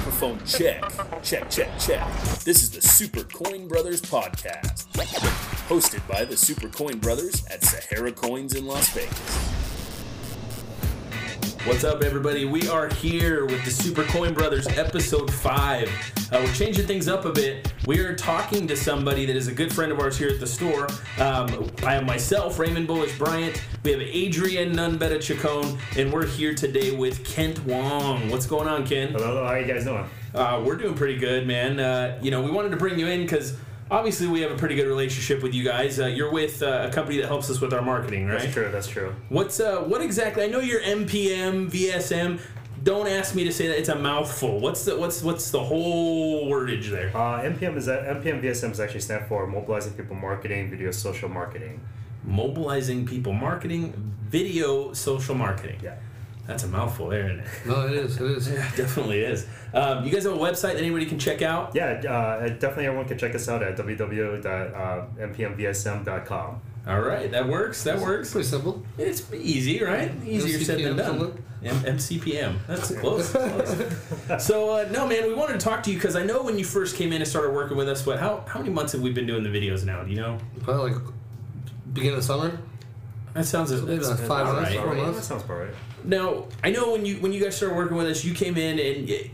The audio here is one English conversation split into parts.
Microphone check. Check, check, check. This is the Super Coin Brothers podcast. Hosted by the Super Coin Brothers at Sahara Coins in Las Vegas. What's up, everybody? We are here with the Super Coin Brothers, episode five. Uh, we're changing things up a bit. We are talking to somebody that is a good friend of ours here at the store. Um, I have myself, Raymond Bullish Bryant. We have Adrian Nunbetta Chacon, and we're here today with Kent Wong. What's going on, Ken? Hello, how are you guys doing? Uh, we're doing pretty good, man. Uh, you know, we wanted to bring you in because obviously we have a pretty good relationship with you guys. Uh, you're with uh, a company that helps us with our marketing, right? That's true. That's true. What's uh, what exactly? I know you're MPM, VSM. Don't ask me to say that; it's a mouthful. What's the what's what's the whole wordage there? Uh, MPM is that MPM VSM is actually stand for Mobilizing People Marketing, Video Social Marketing. Mobilizing people marketing, video social marketing. Yeah. That's a mouthful there, isn't it? No, it is. It is. Yeah, it definitely is. Um, you guys have a website that anybody can check out? Yeah, uh, definitely everyone can check us out at www.mpmvsm.com. All right, that works. That works. Pretty simple. It's easy, right? Easier said than done. M- MCPM. That's close. close. so uh, no, man, we wanted to talk to you because I know when you first came in and started working with us. What? How how many months have we been doing the videos now? Do you know? Probably like beginning of summer. That sounds Maybe that's like five all months, right. four That sounds about right. Now I know when you when you guys started working with us, you came in and. It,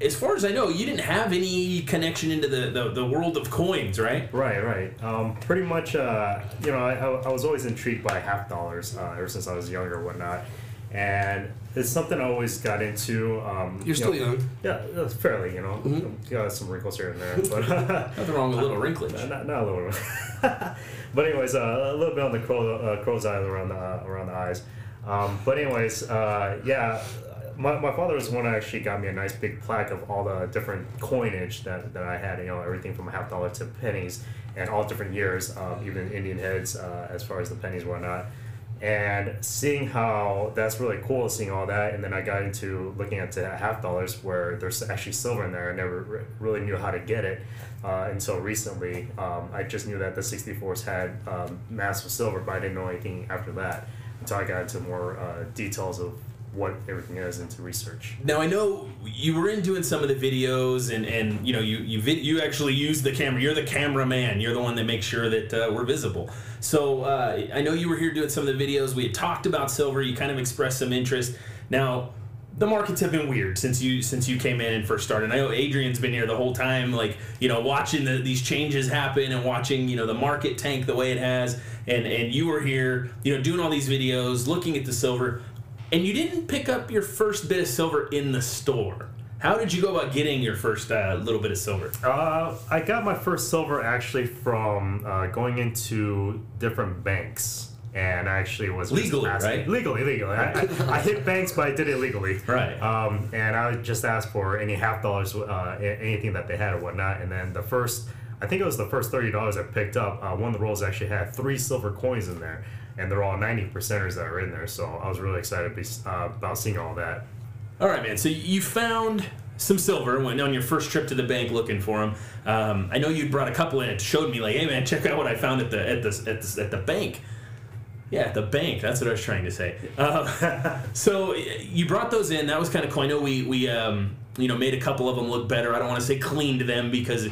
as far as I know, you didn't have any connection into the, the, the world of coins, right? Right, right. Um, pretty much, uh, you know, I, I I was always intrigued by half dollars uh, ever since I was younger and whatnot. And it's something I always got into. Um, You're you still know, young. Yeah, uh, fairly, you know. Mhm. Got some wrinkles here and there. But Nothing wrong with a little wrinklage. Not, not, not a little. but anyways, uh, a little bit on the crow, uh, crow's eye around the uh, around the eyes. Um, but anyways, uh, yeah, my, my father was the one that actually got me a nice big plaque of all the different coinage that, that I had. You know, everything from a half dollar to pennies, and all different years, even Indian heads uh, as far as the pennies and whatnot. And seeing how that's really cool, seeing all that, and then I got into looking at the half dollars where there's actually silver in there. I never re- really knew how to get it uh, until recently. Um, I just knew that the 64s had um, massive silver, but I didn't know anything after that until I got into more uh, details of what everything is into research. Now I know you were in doing some of the videos, and, and you know you you vid- you actually use the camera. You're the cameraman. You're the one that makes sure that uh, we're visible. So uh, I know you were here doing some of the videos. We had talked about silver. You kind of expressed some interest. Now the markets have been weird since you since you came in and first started. And I know Adrian's been here the whole time, like you know, watching the, these changes happen and watching you know the market tank the way it has. And and you were here, you know, doing all these videos, looking at the silver and you didn't pick up your first bit of silver in the store. How did you go about getting your first uh, little bit of silver? Uh, I got my first silver actually from uh, going into different banks. And I actually was Legally, right? Legally, legally. I, I, I hit banks, but I did it legally. Right. Um, and I would just asked for any half dollars, uh, anything that they had or whatnot. And then the first, I think it was the first thirty dollars I picked up. Uh, one of the rolls actually had three silver coins in there, and they're all ninety percenters that are in there. So I was really excited be, uh, about seeing all that. All right, man. So you found some silver went on your first trip to the bank looking for them. Um, I know you brought a couple in. It showed me like, hey man, check out what I found at the at the at the, at the bank. Yeah, at the bank. That's what I was trying to say. Uh, so you brought those in. That was kind of cool. I know we we um, you know made a couple of them look better. I don't want to say cleaned them because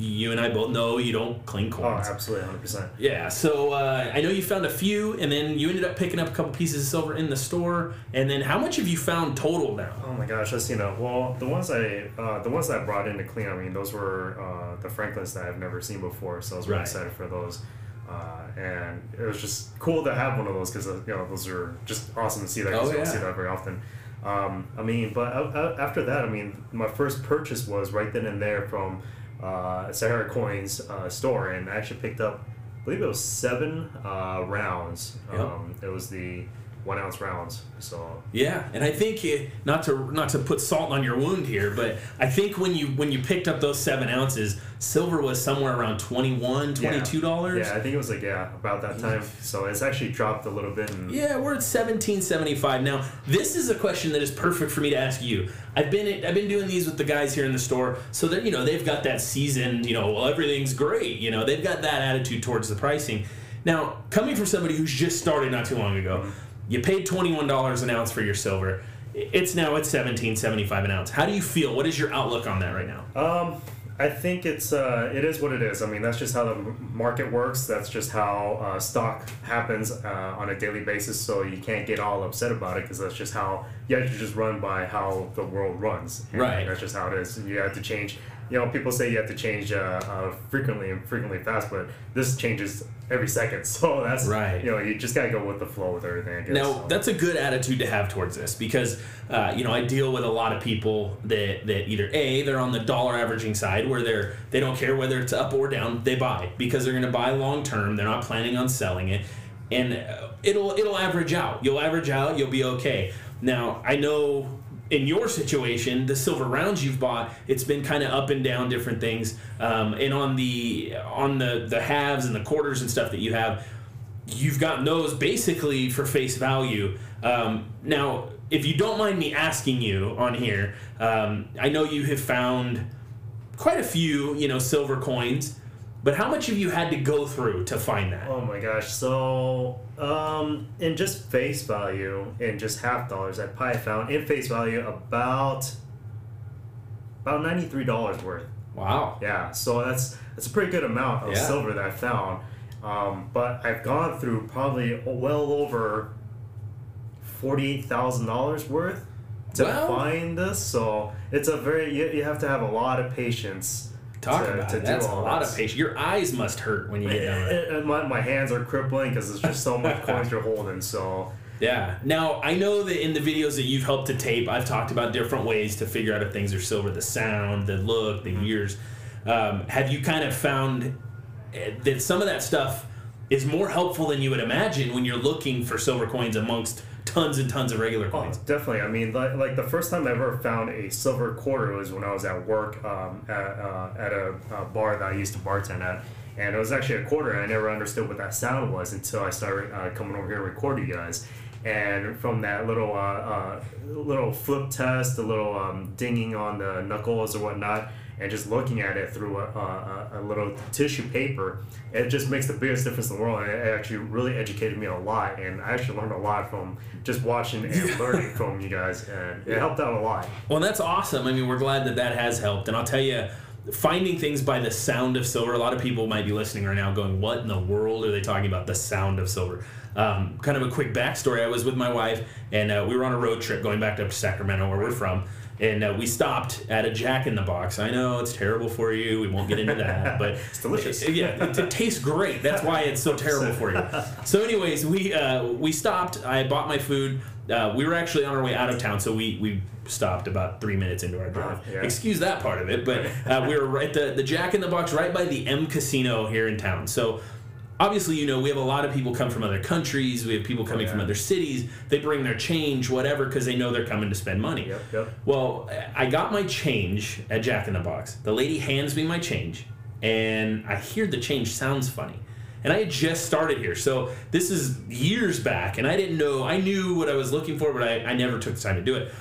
you and I both know you don't clean coins. Oh, absolutely, hundred percent. Yeah, so uh, I know you found a few, and then you ended up picking up a couple pieces of silver in the store. And then, how much have you found total now? Oh my gosh, that's you know. Well, the ones I uh, the ones that I brought in to clean, I mean, those were uh, the Franklins that I've never seen before, so I was really Right. excited for those. Uh, and it was just cool to have one of those because you know those are just awesome to see that. 'cause Oh, you don't yeah. see that very often. Um, I mean, but uh, uh, after that, I mean, my first purchase was right then and there from uh, Sahara Coins uh, store, and I actually picked up, I believe it was seven uh, rounds. Yep. Um, it was the one ounce rounds. So Yeah, and I think uh, not to not to put salt on your wound here, but I think when you when you picked up those seven ounces, silver was somewhere around 21 22 dollars. Yeah, I think it was like yeah about that time. So it's actually dropped a little bit. And Yeah, we're at seventeen seventy five now. This is a question that is perfect for me to ask you. I've been I've been doing these with the guys here in the store, so that you know they've got that season. You know, well everything's great. You know, they've got that attitude towards the pricing. Now, coming from somebody who's just started not too long ago, you paid twenty one dollars an ounce for your silver. it's now at 17.75 an ounce. How do you feel? What is your outlook on that right now? Um, I think it's uh, it is what it is. I mean, that's just how the market works. That's just how uh, stock happens uh, on a daily basis. So you can't get all upset about it because that's just how you have to just run by how the world runs. And Right. That's just how it is. You have to change. You know, people say you have to change uh, uh, frequently and frequently fast, but this changes every second. So that's Right. You know, you just gotta go with the flow with everything. I guess. Now So- that's a good attitude to have towards this because uh, you know I deal with a lot of people that that either a they're on the dollar averaging side where they're they don't care whether it's up or down they buy because they're going to buy long term they're not planning on selling it and uh, it'll it'll average out you'll average out you'll be okay. Now I know in your situation, the silver rounds you've bought, it's been kind of up and down, different things. Um, and on the on the the halves and the quarters and stuff that you have, you've gotten those basically for face value. Um, now, if you don't mind me asking you on here, um, I know you have found quite a few, you know, silver coins, but how much have you had to go through to find that? Oh my gosh! So, um, in just face value, in just half dollars, I probably found in face value about about ninety three dollars worth. Wow. Yeah, so that's that's a pretty good amount of Yeah. silver that I found. Um, but I've gone through probably well over forty eight thousand dollars worth to Wow. find this. So it's a very you, you have to have a lot of patience. Talk to- about to it. That's a lot this. of patience. Your eyes must hurt when you get down there. And- and my, my hands are crippling because it's just so much coins you're holding. So Yeah. Now I know that in the videos that you've helped to tape, I've talked about different ways to figure out if things are silver: the sound, the look, the years. Um, have you kind of found eh, that some of that stuff is more helpful than you would imagine when you're looking for silver coins amongst tons and tons of regular Oh, coins? definitely. I mean, like, like the first time I ever found a silver quarter was when I was at work um, at, uh, at a, a bar that I used to bartend at. And it was actually a quarter, and I never understood what that sound was until I started uh, coming over here to record you guys. And from that little uh, uh, little flip test, the little um, dinging on the knuckles or whatnot, and just looking at it through a, a, a little tissue paper, it just makes the biggest difference in the world. And it actually really educated me a lot, and I actually learned a lot from just watching and learning from you guys, and it helped out a lot. Well, that's awesome. I mean, we're glad that that has helped. And I'll tell you, finding things by the sound of silver, a lot of people might be listening right now going, What in the world are they talking about? The sound of silver. Um, kind of a quick backstory I was with my wife, and uh, we were on a road trip going back to Sacramento, where we're from. And uh, we stopped at a Jack in the Box. I know it's terrible for you. We won't get into that, but It's delicious. Yeah, it, it tastes great. That's why it's so terrible for you. So, anyways, we uh, we stopped. I bought my food. Uh, we were actually on our way out of town, so we we stopped about three minutes into our drive. Yeah. Excuse that part of it, but uh, we were right the the Jack in the Box right by the M Casino here in town. So. Obviously, you know, we have a lot of people come from other countries. We have people coming oh, from yeah. other cities. They bring their change, whatever, because they know they're coming to spend money. Yep, yep. Well, I got my change at Jack in the Box. The lady hands me my change, and I hear the change sounds funny. And I had just started here, so this is years back, and I didn't know. I knew what I was looking for, but I, I never took the time to do it.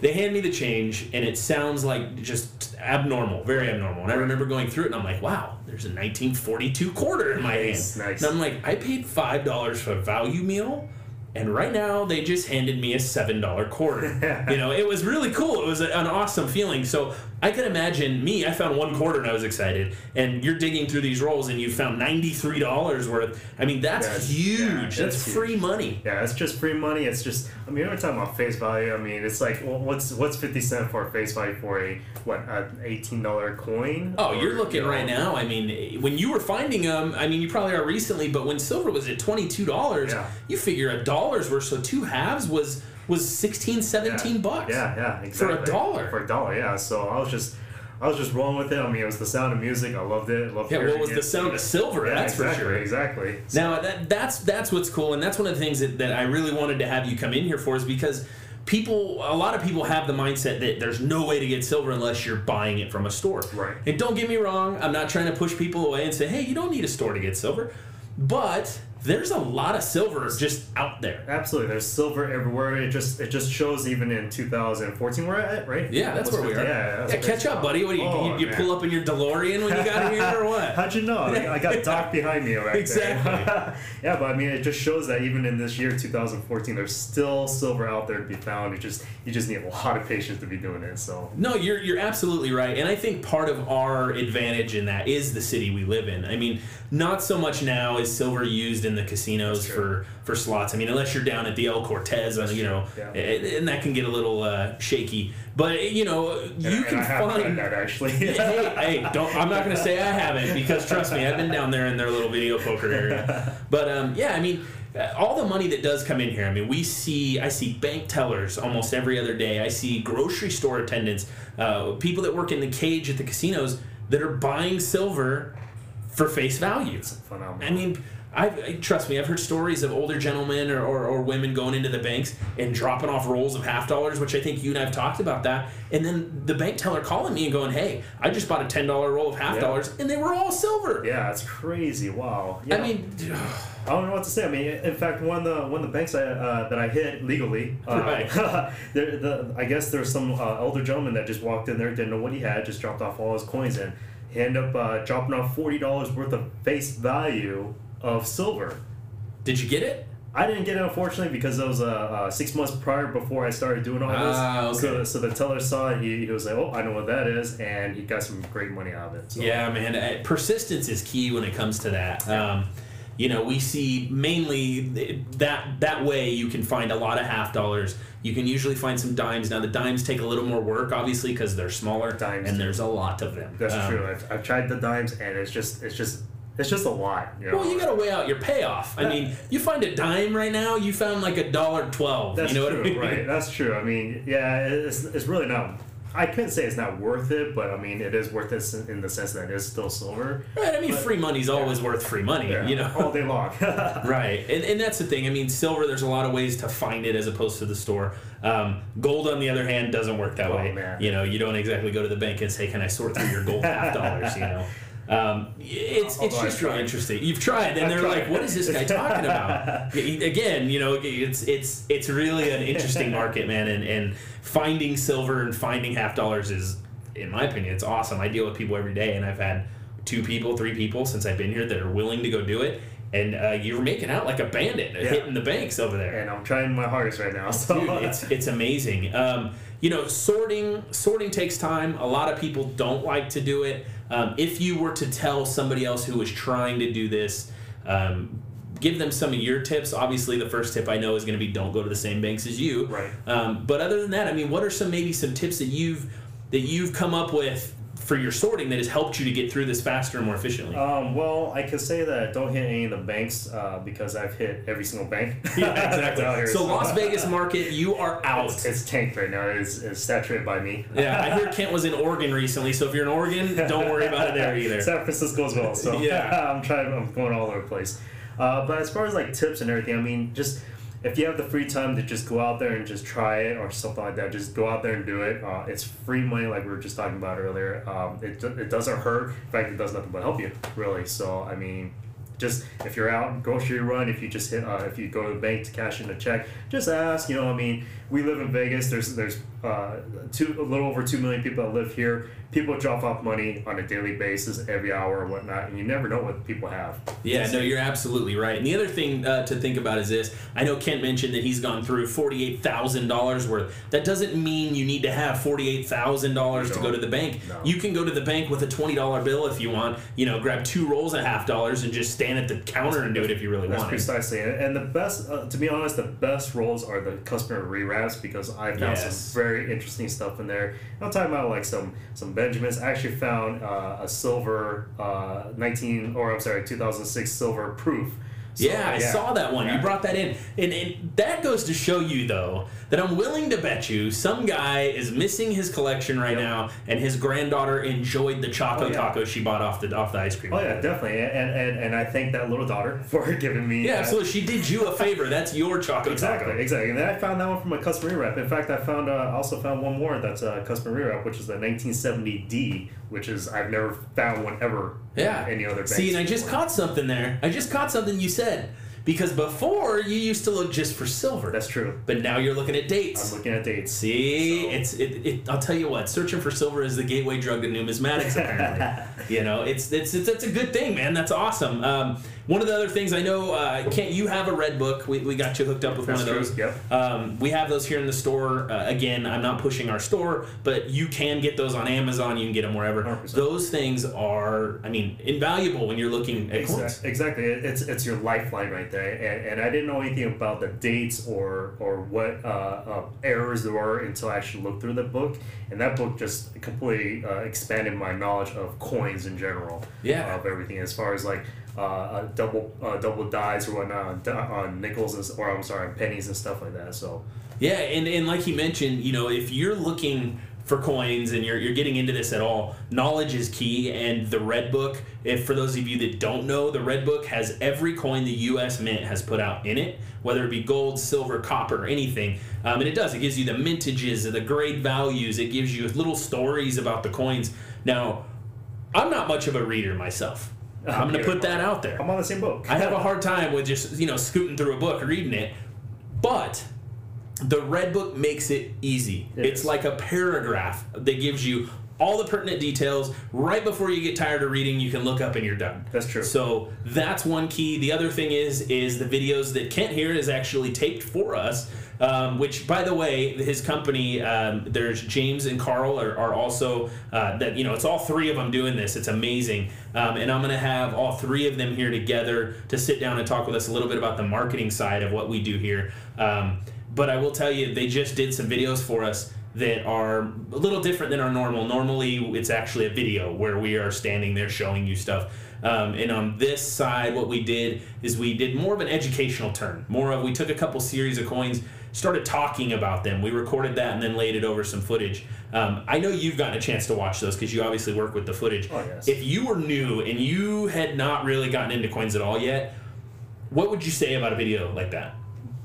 They hand me the change, and it sounds like just abnormal, very abnormal. And I remember going through it, and I'm like, wow, there's a 1942 quarter in my Nice, hand. nice. And I'm like, I paid $5 for a value meal, and right now they just handed me a $7 quarter. you know, it was really cool. It was an awesome feeling. So I can imagine me, I found one quarter and I was excited, and you're digging through these rolls and you found $93 worth. I mean, that's That's- huge. yeah, that's that's huge. free money. Yeah, it's just free money. It's just, I mean, we're talking about face value. I mean, it's like, well, what's what's fifty cent for a face value for a what, an eighteen dollar coin? Oh, Or, you're looking you know, right now. I mean, when you were finding them, I mean, you probably are recently, but when silver was at twenty-two dollars, Yeah. you figure a dollar's worth. So two halves was was 16, 17 yeah, bucks. Yeah, yeah, exactly. For a dollar. For a dollar, yeah. So I was just, I was just rolling with it. I mean, it was the sound of music. I loved it. Loved Yeah, hearing what was it. the sound of silver? Yeah, that's exactly, for sure. Exactly. Now that that's that's what's cool, and that's one of the things that, that I really wanted to have you come in here for is because people, a lot of people have the mindset that there's no way to get silver unless you're buying it from a store. Right. And don't get me wrong, I'm not trying to push people away and say, hey, you don't need a store to get silver. But there's a lot of silver just out there. Absolutely, there's silver everywhere. It just it just shows even in 2014 we're at right. Yeah, that's where we are. Yeah, Yeah, that's catch up, buddy. What do you, Oh, you, you oh, pull up in your DeLorean when you got here, or what? How'd you know? I got Doc behind me right Exactly. yeah, but I mean, it just shows that even in this year, 2014, there's still silver out there to be found. It just you just need a lot of patience to be doing it. So No, you're you're absolutely right, and I think part of our advantage in that is the city we live in. I mean, not so much now is silver used in the casinos for for slots. I mean, unless you're down at the El Cortez, and you know, Yeah. and, and that can get a little uh, shaky. But you know, you and, can and I find. that actually. hey, hey, don't. I'm not going to say I haven't because trust me, I've been down there in their little video poker area. But um, yeah, I mean, uh, all the money that does come in here. I mean, we see. I see bank tellers almost every other day. I see grocery store attendants, uh, people that work in the cage at the casinos that are buying silver for face value. Phenomenal. I mean, I, I trust me. I've heard stories of older gentlemen or, or, or women going into the banks and dropping off rolls of half dollars, which I think you and I've talked about that. And then the bank teller calling me and going, "Hey, I just bought a ten dollar roll of half Yeah. dollars, and they were all silver." yeah, it's crazy. Wow. Yeah. I mean, I don't know what to say. I mean, in fact, one of the one of the banks I, uh, that I hit legally, uh, Right. there, the, I guess there's some uh, elder gentleman that just walked in there, didn't know what he had, just dropped off all his coins, and he ended up uh, dropping off forty dollars worth of face value of silver. did you get it? I didn't get it unfortunately because it was uh, uh, six months prior before I started doing all this. Ah, okay. So, so the teller saw it. He, he was like, "Oh, I know what that is," and he got some great money out of it. So. Yeah, man. uh, Persistence is key when it comes to that. Um, you know, we see mainly that that way you can find a lot of half dollars. You can usually find some dimes. Now the dimes take a little more work, obviously, because they're smaller Dimes and there's a lot of them. That's Um, true. I've, I've tried the dimes, and it's just it's just it's just a lot. You know? Well, you got to weigh out your payoff. I mean, you find a dime right now, you found like a dollar twelve. That's you know true, I mean? right? That's true. I mean, yeah, it's, it's really not. I couldn't say it's not worth it, but I mean, it is worth it in the sense that it is still silver. Right. I mean, But- free money's always worth free money. Yeah, You know. all day long. Right, and, and that's the thing. I mean, silver. There's a lot of ways to find it as opposed to the store. Um, gold, on the other hand, doesn't work that Oh, way. man. You know, you don't exactly go to the bank and say, "Can I sort through your gold half dollars?" You know, um, it's it's just really interesting. You've tried, and they're like, "What is this guy talking about?" Again, you know, it's it's it's really an interesting market, man, and and finding silver and finding half dollars is, in my opinion, it's awesome. I deal with people every day, and I've had two people, three people since I've been here that are willing to go do it. And uh, you're making out like a bandit, Yeah. hitting the banks over there. and I'm trying my hardest right now. So Dude, it's it's amazing. Um, you know, sorting sorting takes time. A lot of people don't like to do it. Um, if you were to tell somebody else who was trying to do this, um, give them some of your tips. Obviously, the first tip I know is going to be don't go to the same banks as you. Right. Um, but other than that, I mean, what are some maybe some tips that you've that you've come up with for your sorting that has helped you to get through this faster and more efficiently? Um, well, I can say that don't hit any of the banks uh, because I've hit every single bank. yeah, exactly. here, So Las Vegas market, you are out. It's, it's tanked right now. It's, it's saturated by me. Yeah, I hear Kent was in Oregon recently, so if you're in Oregon, don't worry about it there either. San Francisco as well. So Yeah. I'm trying. I'm going all over the place. Uh, but as far as like tips and everything, I mean, just if you have the free time to just go out there and just try it or something like that, just go out there and do it. Uh, it's free money, like we were just talking about earlier. Um, it it doesn't hurt. In fact, it does nothing but help you, really. So I mean. Just if you're out grocery run, if you just hit, uh, if you go to the bank to cash in a check, just ask. You know, what I mean, we live in Vegas. There's there's uh, two a little over two million people that live here. People drop off money on a daily basis, every hour or whatnot, and you never know what people have. Yeah, no, you're absolutely right. And the other thing uh, to think about is this: I know Kent mentioned that he's gone through forty-eight thousand dollars worth. That doesn't mean you need to have forty-eight thousand dollars to go to the bank. No. You can go to the bank with a twenty-dollar bill if you want. You know, grab two rolls of half dollars and just stand at the counter and do it if you really That's want it. precisely it. And the best, uh, to be honest, the best rolls are the customer because I found Yes. some very interesting stuff in there. I'm talking about like some some Benjamins. I actually found uh, a silver uh, 19 or I'm sorry 2006 silver proof. So, yeah, I saw that one. You brought that in. And, and that goes to show you, though, that I'm willing to bet you some guy is missing his collection right Yep. now, and his granddaughter enjoyed the Choco Oh, yeah. Taco she bought off the off the ice cream. Oh yeah, definitely, and, and and I thank that little daughter for giving me. Yeah, that. absolutely. She did you a favor. That's your Choco Exactly, Taco. exactly. And then I found that one from a customer rewrap. In fact, I found uh, also found one more that's a customer rewrap, which is a 1970D, which is I've never found one ever. Yeah. Any other. See, and I just caught something there. I just caught something you said said because before you used to look just for silver. That's true. But now you're looking at dates. I'm looking at dates. See, So- it's it, it. I'll tell you what, searching for silver is the gateway drug to numismatics. Apparently, you know, it's it's it's, it's a good thing, man. That's awesome. Um, one of the other things I know, uh, Kent, you have a red book. We, we got you hooked up with That's one of true, those. yep. Um, we have those here in the store. Uh, again, I'm not pushing our store, but you can get those on Amazon. You can get them wherever. 100%. Those things are, I mean, invaluable when you're looking at coins. Exactly. exactly. It's it's your lifeline right there, and, and I didn't know anything about the dates or or what uh, uh, errors there were until I actually looked through the book, and that book just completely uh, expanded my knowledge of coins in general. Yeah. Of everything as far as like. Uh, uh, double uh, double dies or whatnot on, on nickels and, or I'm sorry pennies and stuff like that. So Yeah, and, and like he mentioned, you know, if you're looking for coins and you're, you're getting into this at all, knowledge is key. And the Red Book, if for those of you that don't know, the Red Book has every coin the U.S. Mint has put out in it, whether it be gold, silver, copper, anything. Um, and it does. It gives you the mintages, the grade values. It gives you little stories about the coins. Now, I'm not much of a reader myself. I'm going to put that out there. I'm on the same book. I have a hard time with just you know scooting through a book, reading it, but the red book makes it easy. It it's is. like a paragraph that gives you all the pertinent details right before you get tired of reading. You can look up and you're done. That's true. So that's one key. The other thing is is the videos that Kent here is actually taped for us. Um, which, by the way, his company, um, there's James and Carl are, are also uh, that you know it's all three of them doing this. It's amazing, um, and I'm going to have all three of them here together to sit down and talk with us a little bit about the marketing side of what we do here. But I will tell you, they just did some videos for us that are a little different than our normal. Normally, it's actually a video where we are standing there showing you stuff. Um, and on this side, what we did is we did more of an educational turn. More of we took a couple series of coins, started talking about them. We recorded that and then laid it over some footage. Um, I know you've gotten a chance to watch those because you obviously work with the footage. Oh, yes. If you were new and you had not really gotten into coins at all yet, what would you say about a video like that?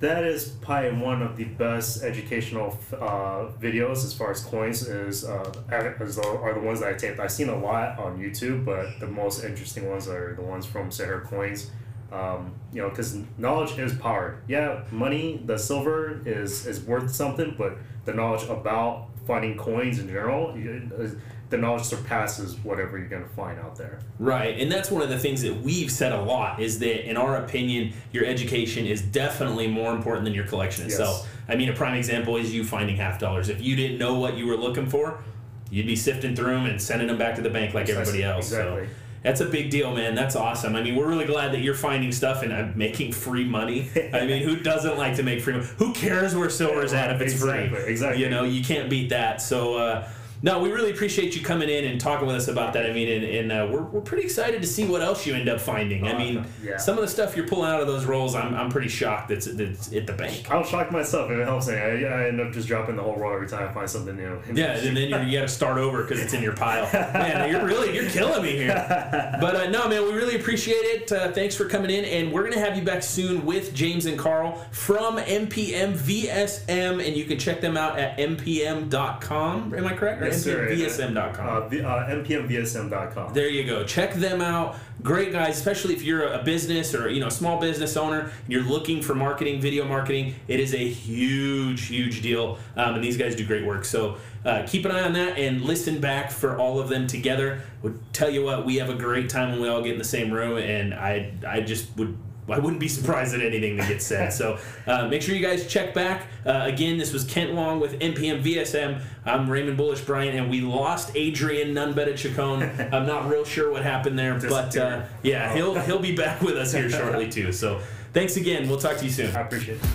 That is probably one of the best educational uh, videos as far as coins is uh, as are the ones that I taped. I've seen a lot on YouTube, but the most interesting ones are the ones from Sahara Coins. Um, you know, because knowledge is power. Yeah, money, the silver is is worth something, but the knowledge about finding coins in general, uh, the knowledge surpasses whatever you're gonna find out there. Right, and that's one of the things that we've said a lot is that, in our opinion, your education is definitely more important than your collection Yes. itself. I mean, a prime example is you finding half dollars. If you didn't know what you were looking for, you'd be sifting through them and sending them back to the bank like everybody else. Exactly. So that's a big deal, man. That's awesome. I mean, we're really glad that you're finding stuff and uh, making free money. I mean, who doesn't like to make free money? Who cares where silver's at if it's Exactly, free? exactly. You know, you can't beat that. So. Uh, no, we really appreciate you coming in and talking with us about that. I mean, and, and uh, we're, we're pretty excited to see what else you end up finding. I mean, yeah. some of the stuff you're pulling out of those rolls, I'm, I'm pretty shocked that's, that's at the bank. I'll shock myself if it helps any. I, I end up just dropping the whole roll every time I find something new. Yeah, and then you're, you got to start over because it's in your pile. Man, you're really you're killing me here. But uh, no, man, we really appreciate it. Uh, thanks for coming in, and we're gonna have you back soon with James and Carl from MPM VSM, and you can check them out at mpm.com. Am I correct? Or Yes, mpmvsm.com. Uh, v- uh, mpmvsm.com. There you go. Check them out. Great guys, especially if you're a business or you know a small business owner. and You're looking for marketing, video marketing. It is a huge, huge deal, um, and these guys do great work. So uh, keep an eye on that and listen back for all of them together. Would tell you what, we have a great time when we all get in the same room, and I, I just would. I wouldn't be surprised at anything that gets said. So uh, make sure you guys check back. Uh, again, this was Kent Long with MPM VSM. I'm Raymond Bullish Bryant, and we lost Adrian Nunbetta Chacon. I'm not real sure what happened there, but uh, yeah, he'll he'll be back with us here shortly too. So thanks again. We'll talk to you soon. I appreciate it.